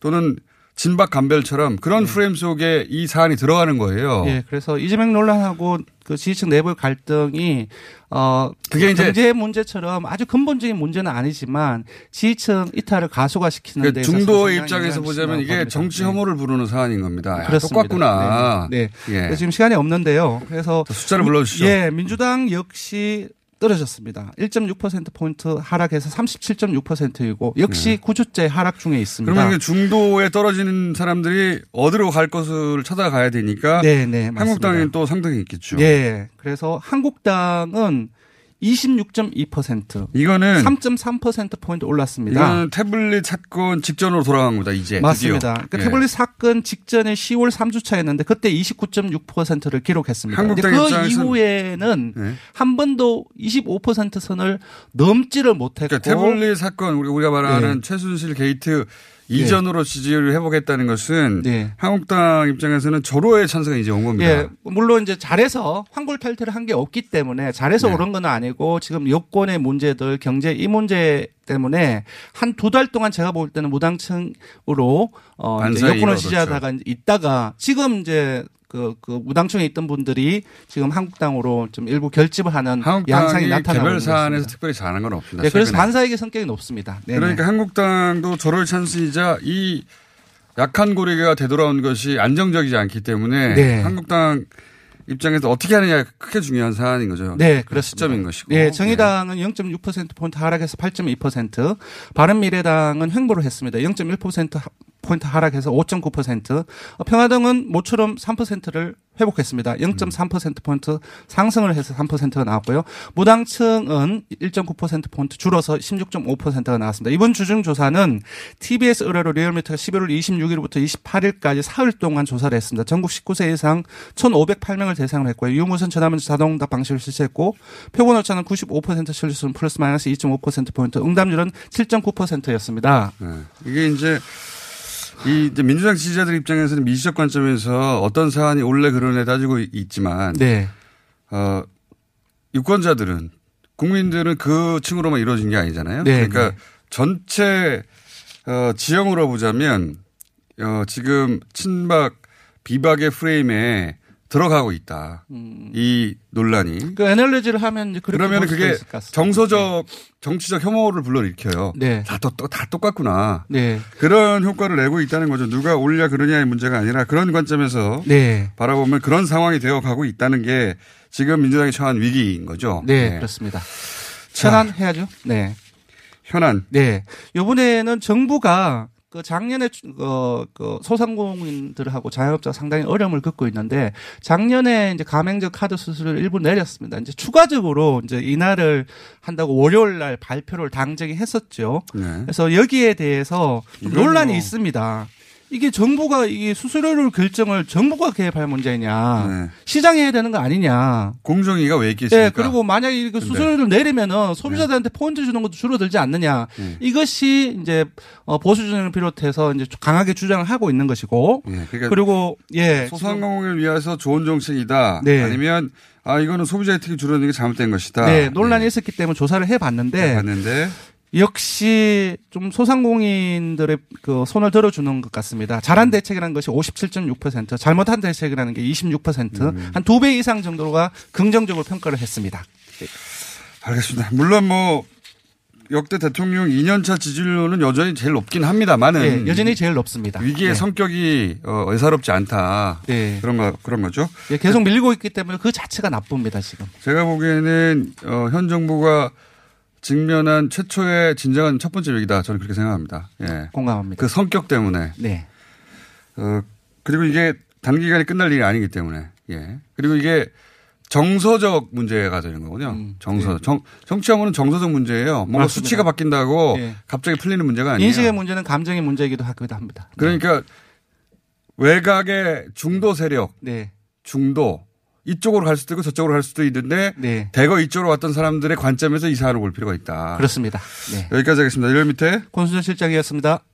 또는 진박 간별처럼 그런 프레임 속에 이 사안이 들어가는 거예요. 예, 그래서 이재명 논란하고 그 지지층 내부의 갈등이 어 그게 이제- 경제 문제처럼 아주 근본적인 문제는 아니지만 지지층 이탈을 가속화시키는 데 그러니까 중도의 입장에서 보자면 이게 정치 혐오를 부르는 사안인 겁니다. 야, 그렇습니다. 똑같구나. 네. 네. 예. 그래서 지금 시간이 없는데요. 그래서 숫자를 불러 주시죠. 예, 민주당 역시 떨어졌습니다. 1.6% 포인트 하락해서 37.6%이고 역시 네. 구 9주째 하락 중에 있습니다. 그러면 중도에 떨어지는 사람들이 어디로 갈 것을 찾아가야 되니까 네, 네, 맞습니다. 한국당이 또 상당히 있겠죠. 예. 그래서 한국당은 26.2%. 이거는 3.3% 포인트 올랐습니다. 이거는 태블릿 사건 직전으로 돌아간 겁니다. 이제 맞습니다. 그러니까 예. 태블릿 사건 직전에 10월 3주차였는데 그때 29.6%를 기록했습니다. 근데 그 입장에서는- 이후에는 네. 한 번도 25% 선을 넘지를 못했고 그러니까 태블릿 사건 우리- 우리가 말하는 네. 최순실 게이트 이전으로 지지율을 회복했다는 것은 한국당 입장에서는 절호의 찬스가 이제 온 겁니다. 예, 물론 이제 잘해서 환골탈태를 한 게 없기 때문에 잘해서 네. 오른 건 아니고 지금 여권의 문제들 경제 이 문제 때문에 한 두 달 동안 제가 볼 때는 무당층으로 어 이제 여권을 그렇죠. 지지하다가 이제 있다가 지금 이제 그, 그 무당층에 있던 분들이 지금 한국당으로 좀 일부 결집을 하는 양상이 나타나고 개별 사안에서. 특별히 잘하는 건 없습니다. 네, 그래서. 반사이익의 성격이 높습니다. 네네. 그러니까 한국당도 절호의 찬스이자 이 약한 고리가 되돌아온 것이 안정적이지 않기 때문에 네. 한국당 입장에서 어떻게 하느냐가 크게 중요한 사안인 거죠. 네, 그렇습니다. 시점인 것이고. 네, 정의당은 0.6%포인트 하락해서 8.2%, 바른미래당은 횡보를 했습니다. 0.1% 포인트 하락해서 5.9%, 어, 평화당은 모처럼 3%를 회복했습니다. 0.3% 포인트 상승을 해서 3%가 나왔고요. 무당층은 1.9% 포인트 줄어서 16.5%가 나왔습니다. 이번 주중 조사는 TBS 의뢰로 리얼미터가 11월 26일부터 28일까지 사흘 동안 조사를 했습니다. 전국 19세 이상 1,508명을 대상으로 했고요. 유무선 전화문자 자동응답 방식을 실시했고 표본 오차는 95% 신뢰수준 플러스 마이너스 2.5% 포인트, 응답률은 7.9%였습니다. 네. 이게 이제 이 이제 민주당 지지자들 입장에서는 미시적 관점에서 어떤 사안이 올래 그러네 따지고 있지만 네. 어 유권자들은 국민들은 그 층으로만 이루어진 게 아니잖아요. 네, 그러니까 네. 전체 어 지형으로 보자면 어 지금 친박 비박의 프레임에 들어가고 있다. 이 논란이. 그 애널리지를 하면 이제 그렇게 그러면 그게. 정서적 정치적 혐오를 불러일으켜요. 네. 다, 또, 다 똑같구나. 네. 그런 효과를 내고 있다는 거죠. 누가 올냐 그러냐의 문제가 아니라 그런 관점에서 네. 바라보면 그런 상황이 되어 가고 있다는 게 지금 민주당이 처한 위기인 거죠. 네, 그렇습니다. 현안 해야죠. 네. 현안. 네. 요번에는 정부가 그 작년에 어, 그 소상공인들하고 자영업자 상당히 어려움을 겪고 있는데 작년에 이제 가맹적 카드 수수료를 일부 내렸습니다. 이제 추가적으로 이제 인하를 한다고 월요일 날 발표를 당정이 했었죠. 네. 그래서 여기에 대해서 논란이 뭐- 있습니다. 이게 정부가 이 수수료를 결정을 정부가 개입할 문제냐, 네. 시장이 해야 되는 거 아니냐. 공정위가 왜 있겠습니까? 예, 그리고 만약에 그 수수료를 내리면은 소비자들한테 포인트 주는 것도 줄어들지 않느냐. 네. 이것이 이제 어, 보수진을 비롯해서 이제 강하게 주장을 하고 있는 것이고. 그러니까 그리고 예. 소상공인을 위해서 좋은 정책이다. 네. 아니면 아 이거는 소비자 혜택이 줄어드는 게 잘못된 것이다. 네, 논란이 있었기 때문에 조사를 해봤는데. 해봤는데. 역시 좀 소상공인들의 그 손을 들어주는 것 같습니다. 잘한 대책이라는 것이 57.6%, 잘못한 대책이라는 게 26%, 음. 한두 배 이상 정도가 긍정적으로 평가를 했습니다. 알겠습니다. 물론 뭐 역대 대통령 2년차 지지율은 여전히 제일 높긴 합니다만은 네, 여전히 제일 높습니다. 위기의 네. 성격이 어, 예사롭지 않다. 네. 그런 거 그런 거죠. 예, 계속 밀리고 있기 때문에 그 자체가 나쁩니다 지금. 제가 보기에는 어, 현 정부가 직면한 최초의 진정한 첫 번째 위기다. 저는 그렇게 생각합니다. 예. 공감합니다. 그 성격 때문에. 네. 어, 그리고 이게 단기간에 끝날 일이 아니기 때문에. 예. 그리고 이게 정서적 문제가 되는 거군요. 정서. 정, 정치하면은 정서적 문제예요. 뭔가 음, 맞습니다. 수치가 바뀐다고 예. 갑자기 풀리는 문제가 아니에요. 인식의 문제는 감정의 문제이기도 하기도 합니다. 그러니까 외곽의 중도 세력, 네. 중도 이쪽으로 갈 수도 있고 저쪽으로 갈 수도 있는데 네. 대거 이쪽으로 왔던 사람들의 관점에서 이 사안을 볼 필요가 있다. 그렇습니다. 네. 여기까지 하겠습니다. 이럴 밑에 권수전 실장이었습니다.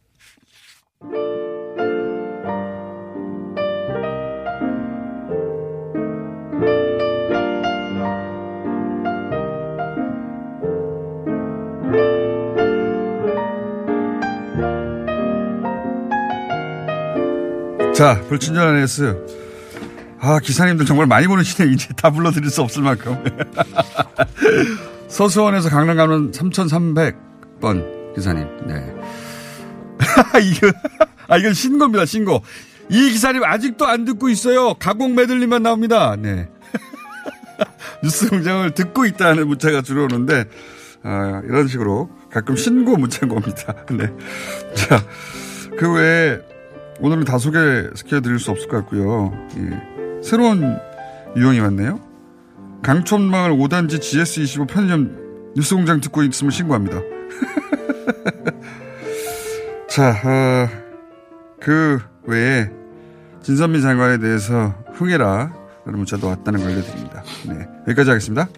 자 불친절한 S. 아 기사님들 정말 많이 보내시네. 이제 다 불러드릴 수 없을 만큼. 서수원에서 강남 가는 3,300번 기사님. 네. 이거 아 이건 신고입니다. 신고. 이 기사님 아직도 안 듣고 있어요. 가공 메들리만 나옵니다. 네. 뉴스 공장을 듣고 있다는 문자가 주로 오는데 아, 이런 식으로 가끔 신고 문자인 겁니다. 네. 자, 그 외에 오늘은 다 소개시켜 드릴 수 없을 것 같고요. 예. 새로운 유형이 왔네요. 강촌마을 5단지 GS25 편의점 뉴스공장 듣고 있으면 신고합니다. 자, 어, 그 외에 진선미 장관에 대해서 흥해라 라는 문자도 왔다는 걸 알려드립니다. 네, 여기까지 하겠습니다.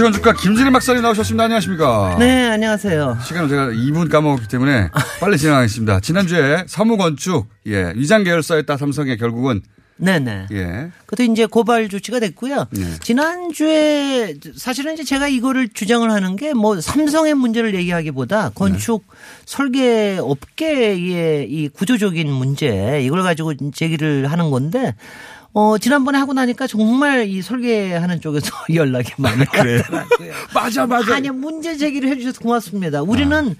시건축가 김진일 박사님 나오셨습니다. 안녕하십니까? 네, 안녕하세요. 시간을 제가 2분 까먹었기 때문에 빨리 진행하겠습니다. 지난주에 사무건축, 예, 위장 계열사였다 삼성에 결국은 네네. 예. 그것도 이제 고발 조치가 됐고요. 네. 지난주에 사실은 이제 제가 이거를 주장을 하는 게 뭐 삼성의 문제를 얘기하기보다 건축 설계 업계의 이 구조적인 문제 이걸 가지고 제기를 하는 건데 어, 지난번에 하고 나니까 정말 이 설계하는 쪽에서 연락이 많이? 왔더라고요. 맞아, 맞아. 아니, 문제 제기를 해주셔서 고맙습니다. 우리는 아.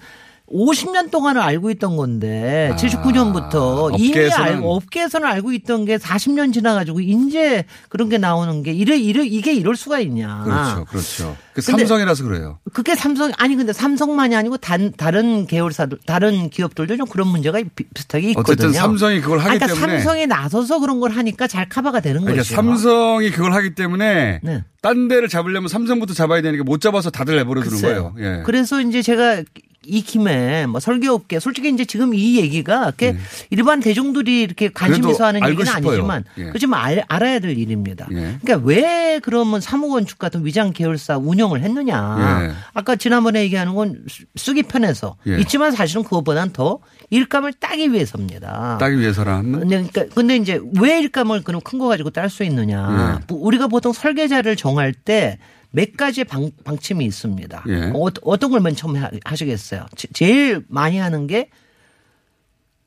50년 동안을 알고 있던 건데 79년부터 이미 업계에서는- 알고 업계에서는 알고 있던 게 40년 지나가지고 이제 그런 게 나오는 게 이래 이래 이게 이럴 수가 있냐? 그렇죠, 그렇죠. 그 삼성이라서 그래요. 그게 삼성 아니 근데 삼성만이 아니고 단 다른 계열사들 다른 기업들도 좀 그런 문제가 비- 비슷하게 있거든요. 어쨌든 삼성이 그걸 하기 그러니까 때문에 삼성이 나서서 그런 걸 하니까 잘 커버가 되는 그러니까 거죠. 삼성이 그걸 하기 때문에 네. 딴 데를 잡으려면 삼성부터 잡아야 되니까 못 잡아서 다들 내버려 두는. 거예요. 예. 그래서 이제 제가 이 김에 뭐 설계업계 솔직히 이제 지금 이 얘기가 이렇게 일반 대중들이 이렇게 관심 네. 그래도 있어 하는 얘기는 싶어요. 아니지만 예. 그렇지만 알, 알아야 될 일입니다. 예. 그러니까 왜 그러면 사무건축 같은 위장 계열사 운영을 했느냐. 예. 아까 지난번에 얘기하는 건 쓰- 쓰기 편해서 예. 있지만 사실은 그것보다는 더 일감을 따기 위해서입니다. 따기 위해서라면 근데, 그러니까 근데 이제 왜 일감을 그럼 큰 거 가지고 딸 수 있느냐. 예. 뭐 우리가 보통 설계자를 정할 때 몇 가지의 방, 방침이 있습니다. 예. 어, 어떤 걸 맨 처음에 하- 하시겠어요? 제- 제일 많이 하는 게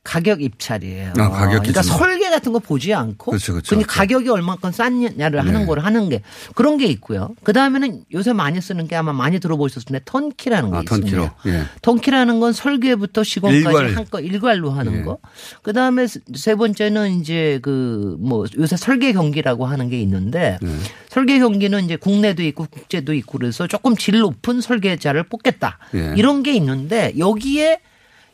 가격 입찰이에요. 아, 가격 그러니까. 설계 같은 거 보지 않고 그렇죠, 그렇죠. 그냥 가격이 얼마큼 쌌냐를 하는 네. 걸 하는 게 그런 게 있고요. 그 다음에는 요새 많이 쓰는 게 아마 많이 들어보셨을 텐데 턴키라는 게 아, 있습니다. 턴키로. 예. 턴키라는 건 설계부터 시공까지 일괄. 한거 일괄로 하는 예. 거. 그 다음에 세 번째는 이제 그 뭐 요새 설계 경기라고 하는 게 있는데 네. 설계 경기는 이제 국내도 있고 국제도 있고 그래서 조금 질 높은 설계자를 뽑겠다. 예. 이런 게 있는데 여기에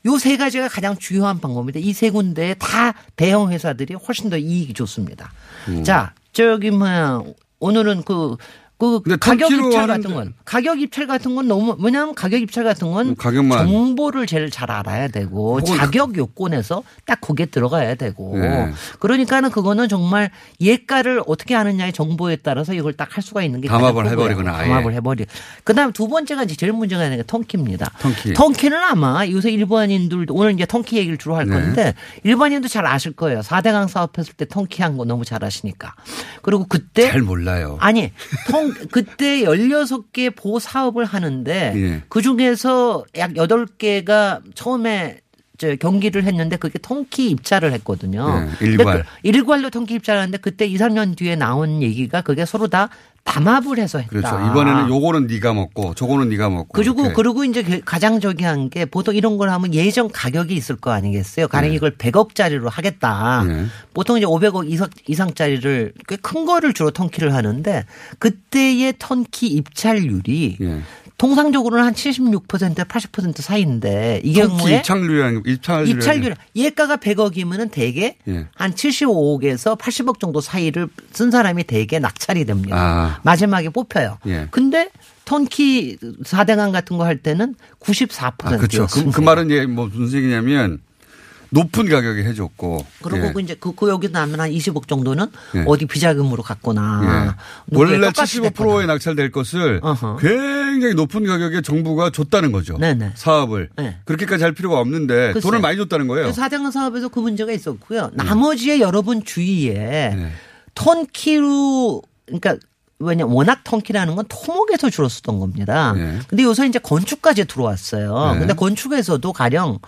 요 세 가지가 가장 주요한 방법입니다. 이 세 군데에 다 대형 회사들이 훨씬 더 이익이 좋습니다. 음. 자, 저기 뭐야 오늘은 그 그 가격 입찰 같은 건 가격 입찰 같은 건 너무 왜냐하면 가격 입찰 같은 건 가격만. 정보를 제일 잘 알아야 되고 자격 요건에서 딱 거기에 들어가야 되고 네. 그러니까는 그거는 정말 예가를 어떻게 하느냐의 정보에 따라서 이걸 딱 할 수가 있는 게 담합을. 해버리거나. 담합을 해버리. 그다음 두 번째가 이제 제일 문제가 되는 게 턴키입니다. 턴키. 턴키는 아마 요새 일반인들도 오늘 이제 턴키 얘기를 주로 할 네. 건데 일반인도 잘 아실 거예요. 4대강 사업했을 때 턴키 한 거 너무 잘 아시니까. 그리고 그때 잘 몰라요. 아니, 통, 그때 16개 보 사업을 하는데 예. 그 중에서 약 8개가 처음에 저 경기를 했는데 그게 통키 입찰을 했거든요. 예, 일괄. 그 일괄로 통키 입찰을 하는데 그때 2, 3년 뒤에 나온 얘기가 그게 서로 다 담합을 해서 했다. 그렇죠. 이번에는 요거는 네가 먹고 저거는 네가 먹고. 그리고 이렇게. 그리고 이제 그 가장 저기 한 게 보통 이런 걸 하면 예정 가격이 있을 거 아니겠어요. 가령 네. 이걸 100억짜리로 하겠다. 네. 보통 이제 500억 이상, 이상짜리를 꽤 큰 거를 주로 턴키를 하는데 그때의 턴키 입찰률이 예. 통상적으로는 한 76% 80% 사이인데 이 경우에 입찰률이라는 입찰률. 입찰률 예가가 100억이면은 대개 예. 한 75억에서 80억 정도 사이를 쓴 사람이 대개 낙찰이 됩니다. 아. 마지막에 뽑혀요. 예. 근데 턴키 4대강 같은 거 할 때는 94%였습니다. 아, 그렇죠. 그, 그 말은 이제 뭐 무슨 얘기냐면 높은 가격에 해줬고. 그리고 예. 그 이제 그, 그 여기 나면 한 20억 정도는 예. 어디 비자금으로 갔거나 예. 원래 떡값이 75%에 낙찰될 것을 굉장히 높은 가격에 정부가 줬다는 거죠. 네네. 사업을. 네. 그렇게까지 할 필요가 없는데 글쎄요. 돈을 많이 줬다는 거예요. 그 4대강 사업에서 그 문제가 음. 있었고요. 나머지의 여러 분 주위에 네. 턴키로 그러니까 왜냐 워낙 턴키라는 건 토목에서 주로 쓰던 겁니다. 네. 근데 요새 이제 건축까지 들어왔어요. 네. 근데 건축에서도 가령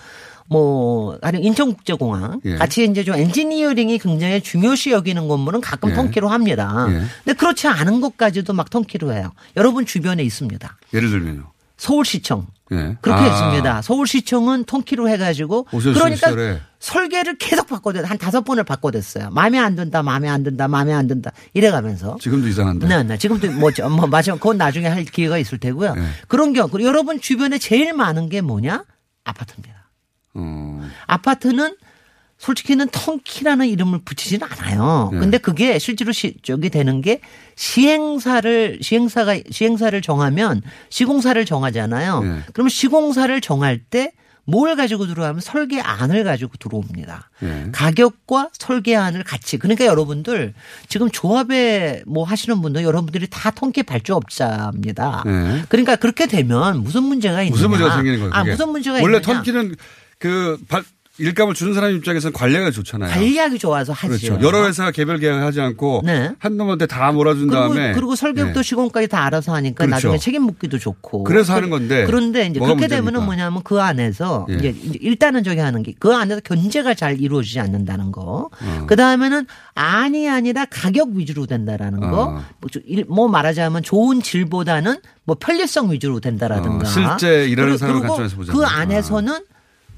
뭐 가령 인천국제공항 예. 같이 이제 좀 엔지니어링이 굉장히 중요시 여기는 건물은 가끔 예. 턴키로 합니다. 예. 근데 그렇지 않은 것까지도 막 턴키로 해요. 여러분 주변에 있습니다. 예를 들면요. 서울시청 예. 그렇게 아. 했습니다. 서울시청은 통키로 해가지고 그러니까 시절에. 설계를 계속 바꿔댔 한 다섯 번을 바꿔댔어요. 마음에 안 든다, 마음에 안 든다, 마음에 안 든다 이래가면서. 지금도 이상한데. 네, 네. 지금도 뭐, 저- 뭐 마지막 그건 나중에 할 기회가 있을 테고요. 네. 그런 경우 여러분 주변에 제일 많은 게 뭐냐? 아파트입니다. 어. 아파트는 솔직히는 턴키라는 이름을 붙이지는 않아요. 네. 근데 그게 실제로 시, 저기 되는 게 시행사를 시행사가 시행사를 정하면 시공사를 정하잖아요. 네. 그러면 시공사를 정할 때 뭘 가지고 들어가면 설계안을 가지고 들어옵니다. 예. 가격과 설계안을 같이. 그러니까 여러분들 지금 조합에 뭐 하시는 분들 여러분들이 다 통계 발주업자입니다. 예. 그러니까 그렇게 되면 무슨 문제가 있느냐. 무슨 문제가 생기는 거예요? 아? 무슨 문제가 원래 있느냐. 턴키는 그 발- 일감을 주는 사람 입장에서는 관리가 좋잖아요. 관리하기 좋아서 하죠. 그렇죠. 여러 회사가 개별 계약하지 않고 네. 한 놈한테 다 몰아준 그리고, 다음에 그리고 설계부터 네. 시공까지 다 알아서 하니까 그렇죠. 나중에 책임 묻기도 좋고. 그래서 하는 건데 그런데 이제 그렇게 문제입니까? 되면은 뭐냐면 그 안에서 예. 이제 일단은 저기 하는 게 그 안에서 견제가 잘 이루어지지 않는다는 거. 어. 그 다음에는 안이 아니라 가격 위주로 된다라는 거. 어. 뭐좀 일- 뭐 말하자면 좋은 질보다는 뭐 편리성 위주로 된다라든가. 어, 실제 일하는 사람을 관점에서 보자면. 그 안에서는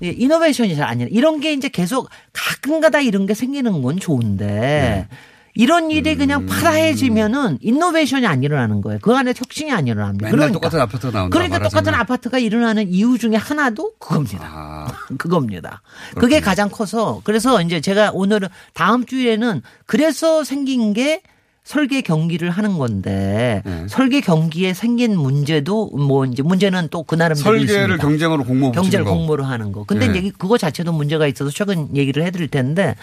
예, 이노베이션이 잘 아니라 이런 게 이제 계속 가끔가다 이런 게 생기는 건 좋은데 네. 이런 일이 음. 그냥 파다해지면은 이노베이션이 안 일어나는 거예요. 그 안에 혁신이 안 일어납니다. 맨날 똑같은 아파트가 나온다. 그러니까 말하자면. 똑같은 아파트가 일어나는 이유 중에 하나도 그겁니다. 아, 그겁니다. 그게 가장 커서 그래서 이제 제가 오늘은 다음 주에는 그래서 생긴 게 설계 경기를 하는 건데 네. 설계 경기에 생긴 문제도 뭐 이제 문제는 또 그 나름대로 설계를 있습니다. 경쟁으로 공모 경제를 거. 공모로 하는 거. 근데 네. 이제 그거 자체도 문제가 있어서 최근 얘기를 해드릴 텐데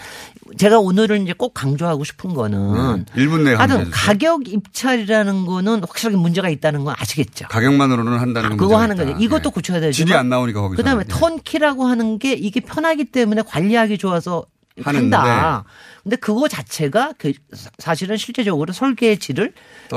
제가 오늘은 이제 꼭 강조하고 싶은 거는 네. 1분 내에 하여튼. 가격 입찰이라는 거는 확실하게 문제가 있다는 건 아시겠죠. 가격만으로는 한다는 건 그거 하는. 거죠. 이것도 네. 고쳐야 되죠. 질이 안 나오니까 거기서. 그다음에 턴키라고 하는 게 이게 편하기 때문에 관리하기 좋아서. 한다. 근데 그거 자체가 그 사실은 실제적으로 설계의 질을.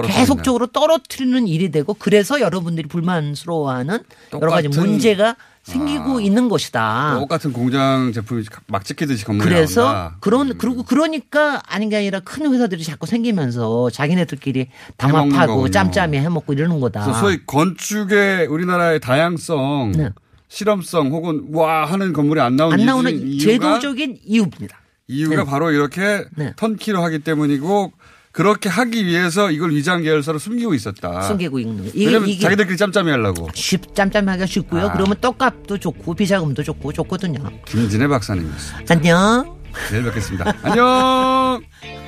계속적으로 떨어뜨리는 일이 되고 그래서 여러분들이 불만스러워하는 여러 가지 문제가 생기고 있는 것이다. 똑같은 공장 제품이 막 찍히듯이 건물에 그래서 나온다. 그런 그리고 그러니까 아닌 게 아니라 큰 회사들이 자꾸 생기면서 자기네들끼리 담합하고. 짬짬이 해먹고 이러는 거다. 소위 건축의 우리나라의 다양성, 네. 실험성 혹은 와 하는 건물이 안 나오는, 안 나오는 이유가 제도적인 이유입니다. 이유가 네. 바로 이렇게 네. 턴키로 하기 때문이고 그렇게 하기 위해서 이걸 위장 계열사로 숨기고 있었다. 숨기고 있는 거. 이게- 왜냐면 이게- 자기들끼리 짬짬이 하려고. 쉽 짬짬하기가 쉽고요. 아. 그러면 떡값도 좋고 비자금도 좋고 좋거든요. 김진애 박사님이었습니다. 안녕. 내일 뵙겠습니다. 안녕.